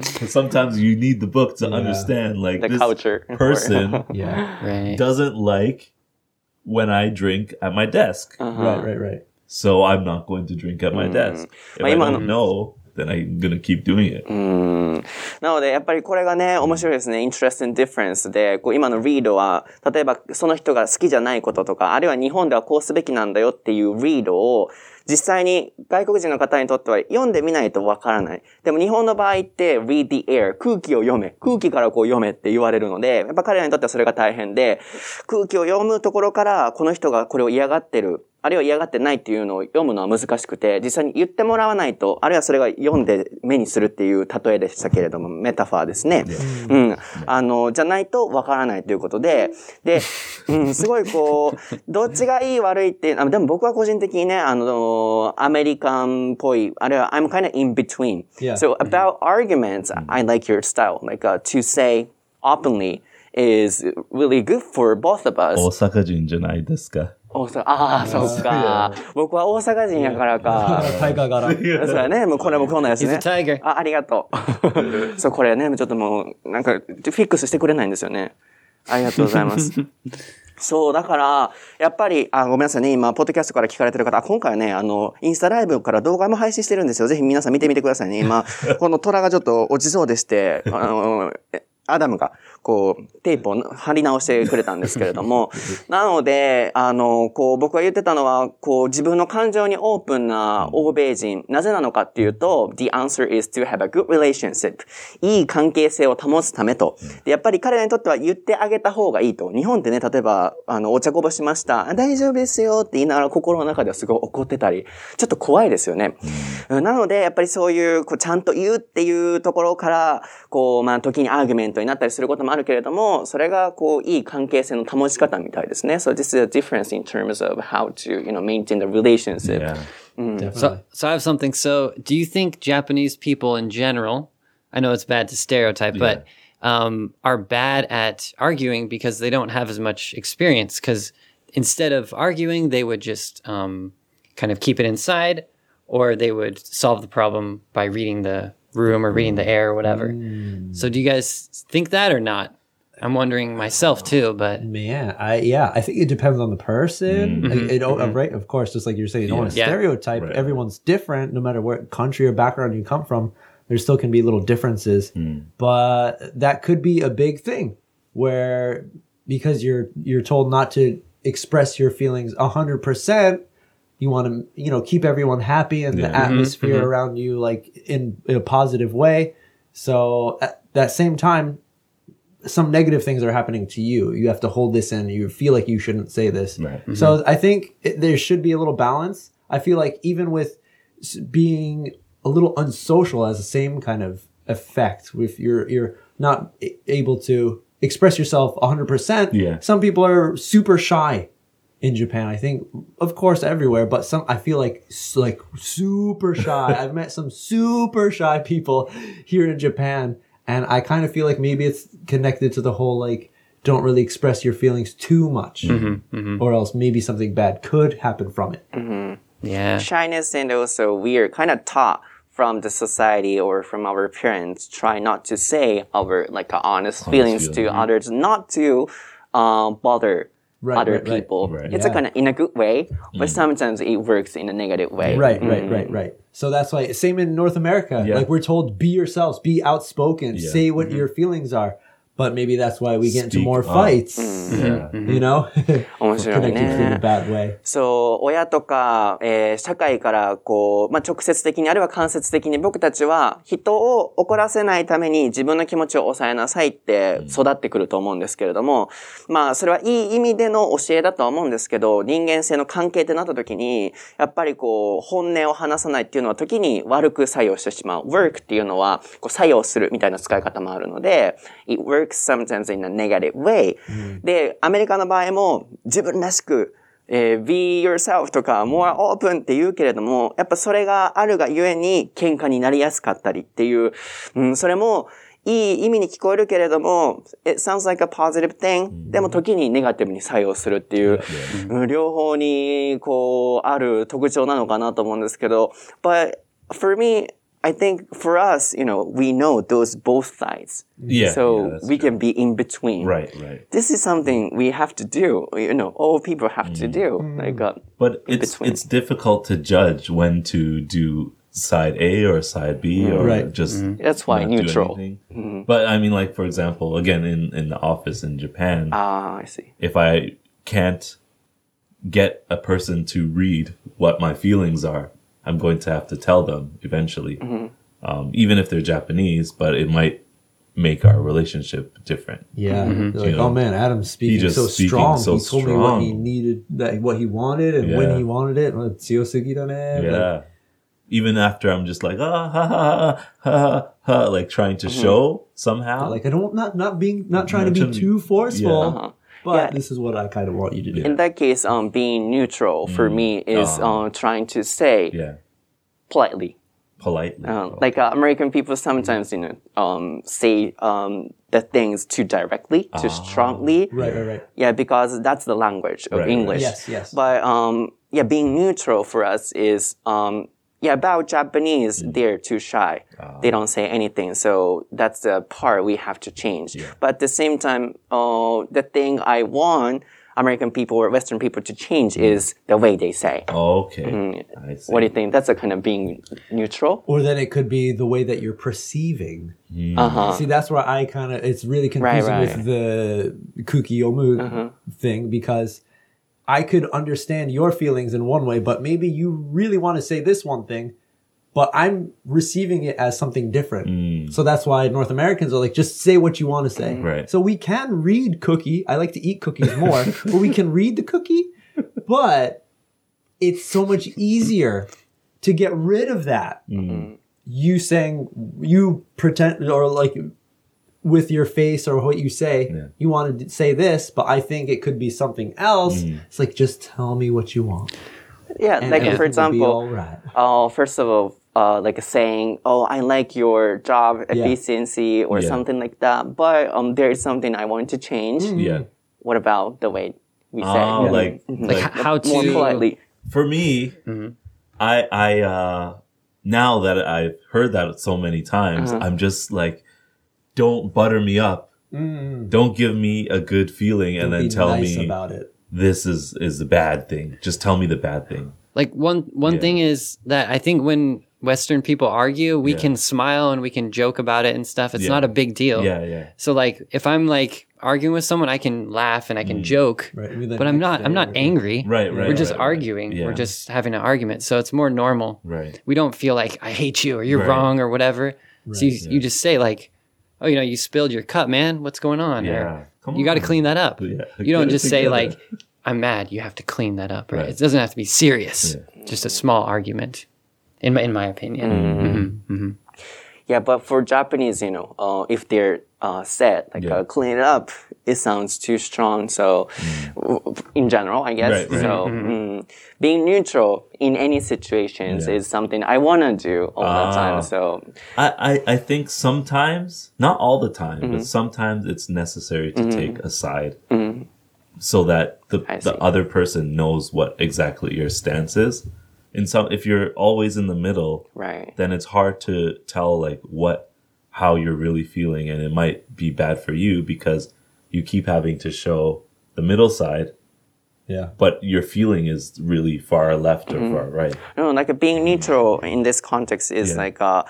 Speaker 4: sometimes you need the book to understand like
Speaker 1: The
Speaker 4: this
Speaker 1: culture.
Speaker 4: person
Speaker 3: yeah.
Speaker 2: Right.
Speaker 4: doesn't like when i drink at my desk. Uh-huh.
Speaker 3: Right right right.
Speaker 4: So i'm not going to drink at my mm. desk. If i
Speaker 1: Well,
Speaker 4: don't know then i'm gonna keep doing it
Speaker 1: なので、やっぱりこれがね、面白いですね。interesting difference で、こう今の read は、例えばその人が好きじゃないこととか、あるいは日本ではこうすべきなんだよっていう read を、実際に外国人の方にとっては読んでみないとわからない。でも日本の場合って read the air 空気を読め。空気からこう読めって言われるので、やっぱ彼らにとってはそれが大変で、空気を読むところからこの人がこれを嫌がってる。あるいは嫌がってないっていうのを読むのは難しくて、実際に言ってもらわないと、あるいはそれが読んで目にするっていう例えでしたけれども、メタファーですね。うん。あの、じゃないとわからないということで、で、うん、すごいこう、どっちがいい悪いって、あでも僕は個人的にね、あの、アメリカンっぽい、あるいは I'm kind of in between. So about arguments, I like your style. Like uh, to say openly is really good for both of us.
Speaker 4: 大阪人じゃないですか
Speaker 1: 大阪、ああ、そっか。僕は大阪人やからか。
Speaker 3: タイガー柄
Speaker 1: そうだね。もうこれもこんなやつね.あ、ありがとう。そう、これね、ちょっともう、なんか、フィックスしてくれないんですよね。ありがとうございます。そう、だから、やっぱり、あ、ごめんなさいね、今、ポッドキャストから聞かれてる方、あ今回はね、あの、インスタライブから動画も配信してるんですよ。ぜひ皆さん見てみてくださいね。今、この虎がちょっと落ちそうでして、あの、えアダムが、こう、テープを貼り直してくれたんですけれども、なので、あの、こう、僕が言ってたのは、こう、自分の感情にオープンな欧米人、なぜなのかっていうと、the answer is to have a good relationship. いい関係性を保つためと。で、やっぱり彼らにとっては言ってあげた方がいいと。日本ってね、例えば、あの、お茶こぼしました。あ大丈夫ですよって言いながら心の中ではすごい怒ってたり、ちょっと怖いですよね。うんなので、やっぱりそういう、こう、ちゃんと言うっていうところから、こう、まあ、時にアーギュメントになったりすることもあるけれども、それが、こう、いい関係性の保ち方みたいですね。So this is a difference in terms of how to, you know, maintain the relationship.
Speaker 4: Yeah.
Speaker 3: Definitely.
Speaker 2: So, so I have something. So, do you think Japanese people in general, I know it's bad to stereotype, but um, are bad at arguing because they don't have as much experience? Because instead of arguing, they would just um, kind of keep it inside, or they would solve the problem by reading the room or reading the air or whatever. Mm. So, do you guys think that or not? I'm wondering myself too, but
Speaker 3: Man, I yeah, I think it depends on the person. Mm-hmm. Like, it, oh, right, of course, just like you're saying, you don't want to
Speaker 2: Yeah.
Speaker 3: stereotype.
Speaker 4: Right.
Speaker 3: Everyone's different, no matter what country or background you come from. There still can be little differences, hmm. but that could be a big thing where because you're you're told not to express your feelings a hundred percent. You want to, you know, keep everyone happy and the
Speaker 4: Yeah. Mm-hmm.
Speaker 3: atmosphere mm-hmm. around you like in, in a positive way. So at that same time, some negative things are happening to you. You have to hold this in. You feel like you shouldn't say this.
Speaker 4: Right. Mm-hmm.
Speaker 3: So I think it, there should be a little balance. I feel like even with being a little unsocial has the same kind of effect. If you're you're not able to express yourself 100%,
Speaker 4: Yeah.
Speaker 3: some people are super shy in Japan. I think, of course, everywhere, but some I feel like like super shy. I've met some super shy people here in Japan, and I kind of feel like maybe it's connected to the whole like don't really express your feelings too much, mm-hmm, mm-hmm. or else maybe something bad could happen from it. Mm-hmm.
Speaker 2: yeah.
Speaker 1: shyness and also we are kind of taught from the society or from our parents try not to say our like honest, feelings to others not to um, bother
Speaker 3: Right,
Speaker 1: other
Speaker 3: right, right.
Speaker 1: people
Speaker 4: Right.
Speaker 1: it's a
Speaker 3: Yeah.
Speaker 1: kind of in a good way but mm. sometimes it works in a negative way
Speaker 3: Right, right, right, mm. right. So that's why same in North America.
Speaker 4: Yeah.
Speaker 3: Like we're told, be yourselves, be outspoken,
Speaker 4: Yeah.
Speaker 3: say what mm-hmm. your feelings are. But maybe that's why we get into more fights. You know,
Speaker 1: 面白いね。
Speaker 3: connected in a bad way.
Speaker 1: そう、親とか、えー社会から、こう、まあ、直接的にあるいは間接的に僕たちは人を怒らせないために自分の気持ちを抑えなさいって育ってくると思うんですけれども、まあ、それはいい意味での教えだとは思うんですけど、人間性の関係ってなった時に、やっぱりこう、本音を話さないっていうのは時に悪く作用してしまう。work っていうのは、こう、作用するみたいな使い方もあるので、it works sometimes in a negative way. で、アメリカの場合も自分らしく、えー be yourself とか more open って言うけれども、やっぱそれがあるがゆえに喧嘩になりやすかったりっていう、うん、それもいい意味に聞こえるけれども、it sounds like a positive thing、でも時にネガティブに作用するっていう、うん両方にこうある特徴なのかなと思うんですけど、but for me, I think for us, you know, we know those both sides.
Speaker 4: Yeah,
Speaker 1: So
Speaker 4: yeah, that's
Speaker 1: we can be in between.
Speaker 4: Right, right.
Speaker 1: This is something we have to do. You know, all people have to do. Like, uh,
Speaker 4: But it's
Speaker 1: between.
Speaker 4: it's difficult to judge when to do side A or side B or
Speaker 3: Right.
Speaker 4: just
Speaker 1: That's why
Speaker 4: not do
Speaker 1: neutral.
Speaker 4: But I mean, like for example, again in in the office in Japan,
Speaker 1: ah, I see.
Speaker 4: if I can't get a person to read what my feelings are, I'm going to have to tell them eventually, um, even if they're Japanese. But it might make our relationship different.
Speaker 3: Yeah, They're like,
Speaker 4: know,
Speaker 3: oh man, Adam's speaking
Speaker 4: just
Speaker 3: so
Speaker 4: speaking
Speaker 3: strong.
Speaker 4: so
Speaker 3: he told me what he needed, that what he wanted, and when he wanted it. Well, "Tsuyosugi da ne." Like,
Speaker 4: Yeah. Even after I'm just like ah ha ha ha ha ha, like trying to show somehow.
Speaker 3: like I don't not not being not trying to be
Speaker 4: trying to be-
Speaker 3: too forceful,
Speaker 4: Yeah.
Speaker 1: Uh-huh.
Speaker 3: But
Speaker 1: Yeah.
Speaker 3: this is what I kind of want you to do.
Speaker 1: In that case, um, being neutral for me is uh, trying to say
Speaker 4: yeah,
Speaker 1: politely.
Speaker 4: politely.
Speaker 1: Uh, like uh, American people sometimes, you know, um, say um, the things too directly, too strongly.
Speaker 3: Right, right, right.
Speaker 1: Yeah, because that's the language of
Speaker 4: Right, right.
Speaker 1: English.
Speaker 3: Yes, yes.
Speaker 1: But um, yeah, being neutral for us is um, yeah, about Japanese, they're too shy. They don't say anything. So that's the part we have to change. But at the same time, uh, the thing I want American people or Western people to change is the way they say.
Speaker 4: Okay. I see.
Speaker 1: What do you think? That's a kind of being neutral.
Speaker 3: Or then it could be the way that you're perceiving.
Speaker 1: Uh-huh.
Speaker 3: See, that's where I kind of it's really confusing
Speaker 1: right.
Speaker 3: with the kukiyomu thing because I could understand your feelings in one way, but maybe you really want to say this one thing, but I'm receiving it as something different. Mm. So that's why North Americans are like, just say what you want to say. Mm.
Speaker 4: Right.
Speaker 3: So we can read cookie. I like to eat cookies more, but we can read the cookie, but it's so much easier to get rid of that mm-hmm. you saying you pretend or like with your face or what you say
Speaker 4: Yeah.
Speaker 3: you want to say this but i think it could be something else
Speaker 4: Mm.
Speaker 3: it's like just tell me what you want
Speaker 1: Yeah,
Speaker 3: And
Speaker 1: like
Speaker 3: everything
Speaker 1: for example,
Speaker 3: all right.
Speaker 1: uh, first of all, uh, like saying, "Oh, I like your job efficiency" or
Speaker 4: Yeah.
Speaker 1: something like that. But um, there is something I want to change.
Speaker 4: Yeah.
Speaker 1: What about the way we say?
Speaker 4: Oh,
Speaker 1: it?
Speaker 4: like,
Speaker 2: Like,
Speaker 4: like
Speaker 2: how to
Speaker 1: more politely.
Speaker 4: for me, I I uh now that I've heard that so many times, I'm just like, don't butter me up. Mm. Don't give me a good feeling and then tell
Speaker 3: nice
Speaker 4: me
Speaker 3: about it
Speaker 4: this is is the bad thing. Just tell me the bad thing.
Speaker 2: Like one one
Speaker 4: Yeah.
Speaker 2: thing is that I think when Western people argue, we
Speaker 4: Yeah.
Speaker 2: can smile and we can joke about it and stuff. It's
Speaker 4: Yeah.
Speaker 2: not a big deal.
Speaker 4: Yeah, yeah.
Speaker 2: So like if I'm like arguing with someone, I can laugh and I can mm. joke.
Speaker 3: Right, maybe the
Speaker 2: But I'm not I'm not angry.
Speaker 4: Right, right,
Speaker 2: We're just
Speaker 4: right, right.
Speaker 2: arguing.
Speaker 4: Yeah.
Speaker 2: We're just having an argument. So it's more normal.
Speaker 4: Right.
Speaker 2: We don't feel like I hate you or you're
Speaker 4: Right.
Speaker 2: wrong or whatever. so you,
Speaker 4: yeah.
Speaker 2: you just say like, "Oh, you know, you spilled your cup, man. What's going on?"
Speaker 4: Yeah. Come
Speaker 2: you got to clean that up.
Speaker 4: Yeah.
Speaker 2: You don't
Speaker 4: Get it
Speaker 2: just say like, "I'm mad. You have to clean that up." Right?
Speaker 4: Right.
Speaker 2: It doesn't have to be serious. Just a small argument, in my in my opinion.
Speaker 4: Mm-hmm.
Speaker 1: Yeah, but for Japanese, you know, uh, if they're uh, said like
Speaker 4: Yeah.
Speaker 1: uh, clean it up, it sounds too strong. So, w- in general, I guess.
Speaker 4: Right, right.
Speaker 1: So, mm, being neutral in any situations
Speaker 4: Yeah.
Speaker 1: is something I want to do all the
Speaker 4: Ah.
Speaker 1: time. So,
Speaker 4: I, I, I think sometimes, not all the time,
Speaker 1: Mm-hmm.
Speaker 4: but sometimes it's necessary to take a side so that the, the other person knows what exactly your stance is. In some, if you're always in the middle,
Speaker 1: right.
Speaker 4: then it's hard to tell like what, how you're really feeling. And it might be bad for you because you keep having to show the middle side,
Speaker 3: yeah
Speaker 4: but your feeling is really far left
Speaker 1: Mm-hmm.
Speaker 4: or far right.
Speaker 1: No, like being neutral in this context is
Speaker 4: Yeah.
Speaker 1: like uh,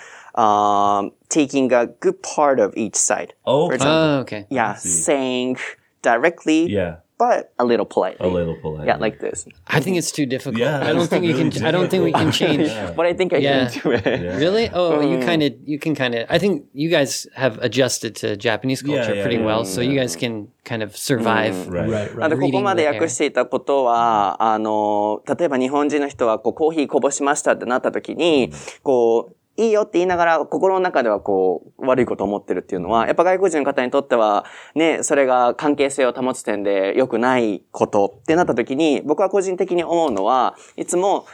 Speaker 1: um, taking a good part of each side.
Speaker 4: Oh,
Speaker 1: For example,
Speaker 2: Oh, okay.
Speaker 1: yeah, saying directly,
Speaker 4: yeah,
Speaker 1: but a little politely.
Speaker 4: a little polite.
Speaker 1: Yeah, like this.
Speaker 2: I think it's too difficult.
Speaker 4: Yeah,
Speaker 2: I don't think you
Speaker 4: really
Speaker 2: can. I don't think we can change.
Speaker 1: But I think I
Speaker 2: Yeah.
Speaker 1: can do it.
Speaker 4: Yeah.
Speaker 2: Really? Oh,
Speaker 1: Mm.
Speaker 2: you kind of, you can kind of. I think you guys have adjusted to Japanese culture
Speaker 4: yeah,
Speaker 2: pretty
Speaker 4: yeah,
Speaker 2: well,
Speaker 4: yeah.
Speaker 2: so you guys can kind of survive.
Speaker 4: Right.
Speaker 3: right
Speaker 1: な
Speaker 3: right
Speaker 1: んでここまで訳していたことは、あの、例えば日本人の人はこうコーヒーこぼしましたってなった時に、こう、いいよって言いながら心の中ではこう悪いことを思ってるっていうのは、やっぱ外国人の方にとってはね、それが関係性を保つ点で良くないことってなった時に、僕は個人的に思うのは、いつも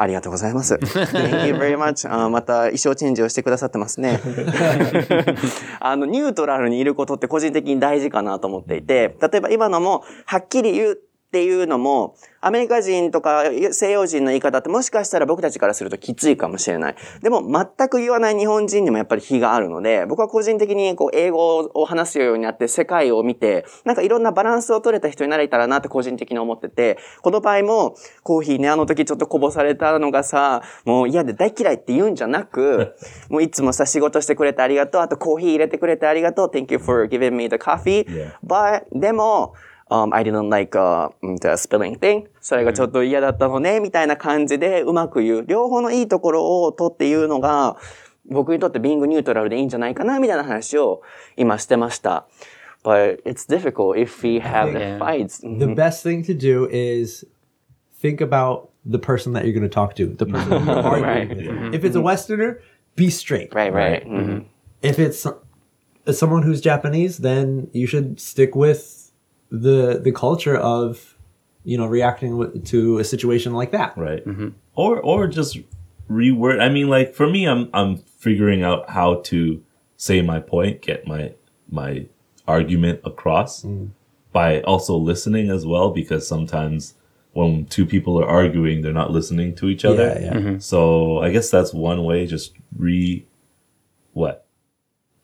Speaker 1: ありがとうございます。Thank you very much. あまた衣装チェンジをしてくださってますね。あの、ニュートラルにいることって個人的に大事かなと思っていて、例えば今のも、はっきり言うっていうのも、アメリカ人とか西洋人の言い方ってもしかしたら僕たちからするときついかもしれない。でも全く言わない日本人にもやっぱり非があるので、僕は個人的にこう英語を話すようになって世界を見て、なんかいろんなバランスを取れた人になれたらなって個人的に思ってて、この場合もコーヒーね、あの時ちょっとこぼされたのがさ、もう嫌で大嫌いって言うんじゃなく、もういつもさ仕事してくれてありがとう、あとコーヒー入れてくれてありがとう、Thank you for giving me the coffee. But, でも、um, I didn't like、uh, the spelling thing. それがちょっと嫌だったのね、みたいな感じでうまく言う。両方のいいところを取って言うのが、僕にとってビングニュートラルでいいんじゃないかな、みたいな話を今してました。But it's difficult if we have the
Speaker 2: Yeah.
Speaker 1: fights.
Speaker 3: the best thing to do is think about the person that you're going to talk to the person that you're arguing
Speaker 1: Right.
Speaker 3: with. if it's a westerner be straight
Speaker 1: Right, right.
Speaker 4: Right.
Speaker 1: Mhm.
Speaker 3: if it's so- someone who's Japanese, then you should stick with the the culture of you know reacting with, to a situation like that.
Speaker 4: right mm-hmm. or or just reword i mean like for me i'm i'm figuring out how to say my point get my my argument across mm. by also listening as well because sometimes when two people are arguing, they're not listening to each other.
Speaker 3: Yeah, yeah. Mm-hmm.
Speaker 4: So I guess that's one way, just re, what?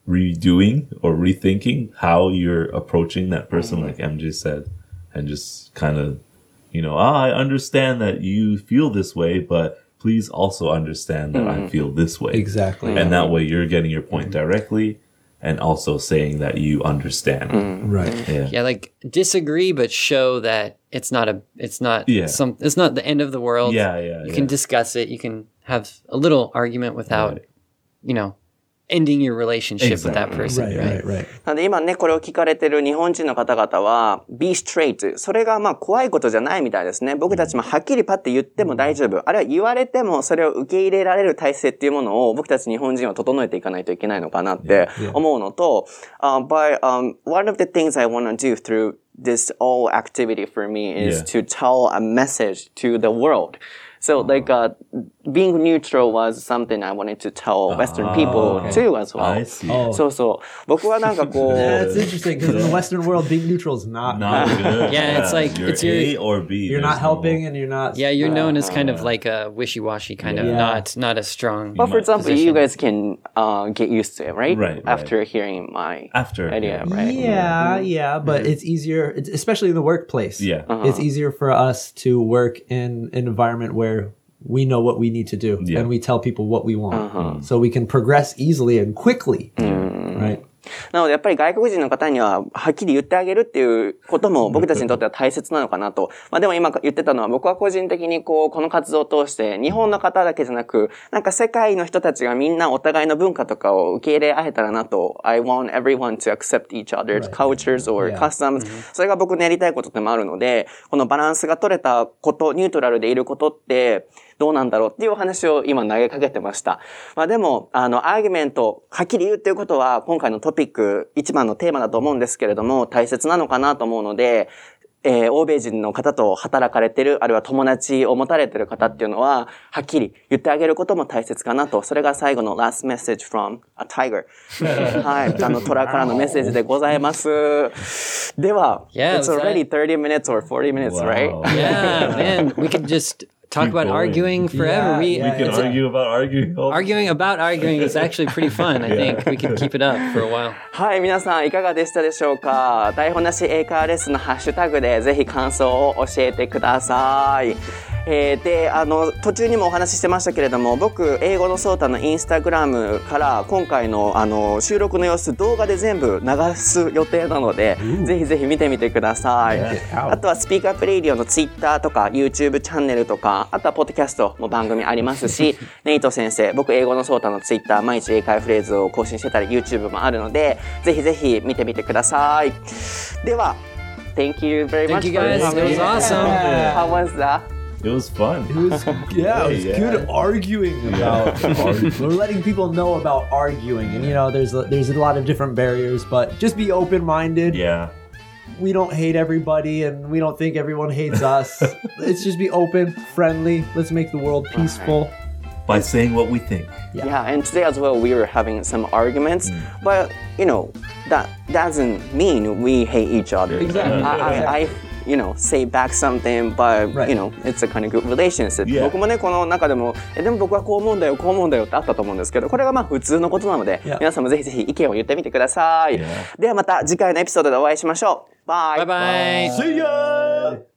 Speaker 4: Redoing or rethinking how you're approaching that person, mm-hmm. like MJ said, and just kind of, you know, ah, I understand that you feel this way, but please also understand that I mm-hmm. feel this way.
Speaker 3: Exactly.
Speaker 4: And that mm-hmm. way you're getting your point directly and also saying that you understand.
Speaker 3: Right.
Speaker 4: Yeah.
Speaker 2: Yeah, like disagree, but show that it's not a, it's not
Speaker 4: Yeah.
Speaker 2: some, it's not the end of the world.
Speaker 4: Yeah, yeah,
Speaker 2: You
Speaker 4: yeah.
Speaker 2: can discuss it. You can have a little argument without,
Speaker 4: Right.
Speaker 2: you know, ending your relationship with that person.
Speaker 3: Right,
Speaker 2: right?
Speaker 3: right.
Speaker 1: なので今ね、これを聞かれてる日本人の方々は、be straight。それがまあ怖いことじゃないみたいですね。僕たちもはっきりパッて言っても大丈夫。あるいは言われてもそれを受け入れられる体制っていうものを僕たち日本人は整えていかないといけないのかなって思うのと、uh, but um, one of the things I want to do through this whole activity for me is to tell a message to the world. So like uh, being neutral was something I wanted to tell Western people too as well.
Speaker 4: I see.
Speaker 3: Oh.
Speaker 1: そうそう。僕はなんかこう、
Speaker 3: That's interesting because in the Western world, being neutral is not.
Speaker 4: Not good.
Speaker 2: Yeah, it's like-
Speaker 4: you're
Speaker 2: it's your-
Speaker 4: A or B.
Speaker 3: You're
Speaker 4: There's
Speaker 3: not helping, and you're not.
Speaker 2: Yeah, you're known as kind of like a wishy-washy kind of,
Speaker 3: Yeah.
Speaker 2: not not a strong.
Speaker 1: But for
Speaker 4: might
Speaker 1: example, you guys can uh, get used to it, right?
Speaker 4: Right, right.
Speaker 1: After hearing my
Speaker 4: After,
Speaker 1: idea,
Speaker 4: yeah.
Speaker 1: right?
Speaker 3: Yeah, yeah, but
Speaker 2: Mm-hmm.
Speaker 3: it's easier, it's, especially in the workplace.
Speaker 4: Yeah.
Speaker 3: it's easier for us to work in an environment where we know what we need to do
Speaker 4: Yeah.
Speaker 3: and we tell people what we want, uh-huh. so we can progress easily and quickly. Mm. Right.
Speaker 1: なのでやっぱり外国人の方にははっきり言ってあげるっていうことも僕たちにとっては大切なのかなと。まあでも今言ってたのは僕は個人的にこう、この活動を通して日本の方だけじゃなく、なんか世界の人たちがみんなお互いの文化とかを受け入れ合えたらなと。I want everyone to accept each other's cultures or customs. それが僕のやりたいことでもあるので、このバランスが取れたこと、ニュートラルでいることって、どうなんだろうっていうお話を今投げかけてました。まあでも、あの、アーギュメント、はっきり言うっていうことは、今回のトピック、一番のテーマだと思うんですけれども、大切なのかなと思うので、えー欧米人の方と働かれてる、あるいは友達を持たれてる方っていうのは、はっきり言ってあげることも大切かなと。それが最後の last message from a tiger。はい。あの、虎からのメッセージでございます。では、
Speaker 2: Yeah,
Speaker 1: it's already
Speaker 2: that-
Speaker 1: 30 minutes or 40 minutes, right?
Speaker 2: Yeah, man, we could just talk about
Speaker 4: going.
Speaker 2: arguing forever.
Speaker 3: Yeah,
Speaker 2: we,
Speaker 3: yeah.
Speaker 4: we can
Speaker 2: it's
Speaker 4: argue a, about arguing.
Speaker 2: Arguing about arguing is actually pretty fun. I think we can keep it up for a while.
Speaker 1: はい、皆さんいかがでしたでしょうか？台本なし英会話レッスンのハッシュタグでぜひ感想を教えてください。えー、であの途中にもお話ししてましたけれども僕英語のソータのインスタグラムから今回の,あの収録の様子動画で全部流す予定なのでぜひぜひ見てみてください。あとはスピーカープレイリオのツイッターとか YouTube チャンネルとかあとはポッドキャストも番組ありますし、ネイト先生、僕英語のソータのツイッター毎日英会フレーズを更新してたり YouTube もあるので、ぜひぜひ見てみてください。では、Thank you very much
Speaker 2: Thank you guys. It was awesome.
Speaker 1: How was that?
Speaker 4: It was fun.
Speaker 3: It was yeah, it was
Speaker 4: Yeah.
Speaker 3: good arguing about. We're letting people know about arguing, and you know, there's a, there's a lot of different barriers, but just be open minded.
Speaker 4: Yeah.
Speaker 3: We don't hate everybody, and we don't think everyone hates us. Let's just be open, friendly. Let's make the world peaceful.
Speaker 4: By saying what we think.
Speaker 1: Yeah, and today as well we were having some arguments,
Speaker 3: Mm.
Speaker 1: but you know that doesn't mean we hate each other.
Speaker 3: Exactly.
Speaker 1: I, I, I you know say back something, but you know it's a kind of good relationship.
Speaker 4: Yeah.
Speaker 1: 僕もねこの中でもえでも僕はこう思うんだよこう思うんだよってあったと思うんですけど、これがまあ普通のことなので
Speaker 3: Yeah.
Speaker 1: 皆さんもぜひぜひ意見を言ってみてください。
Speaker 4: Yeah.
Speaker 1: ではまた次回のエピソードでお会いしましょう。バイ
Speaker 2: Bye bye.
Speaker 4: See ya!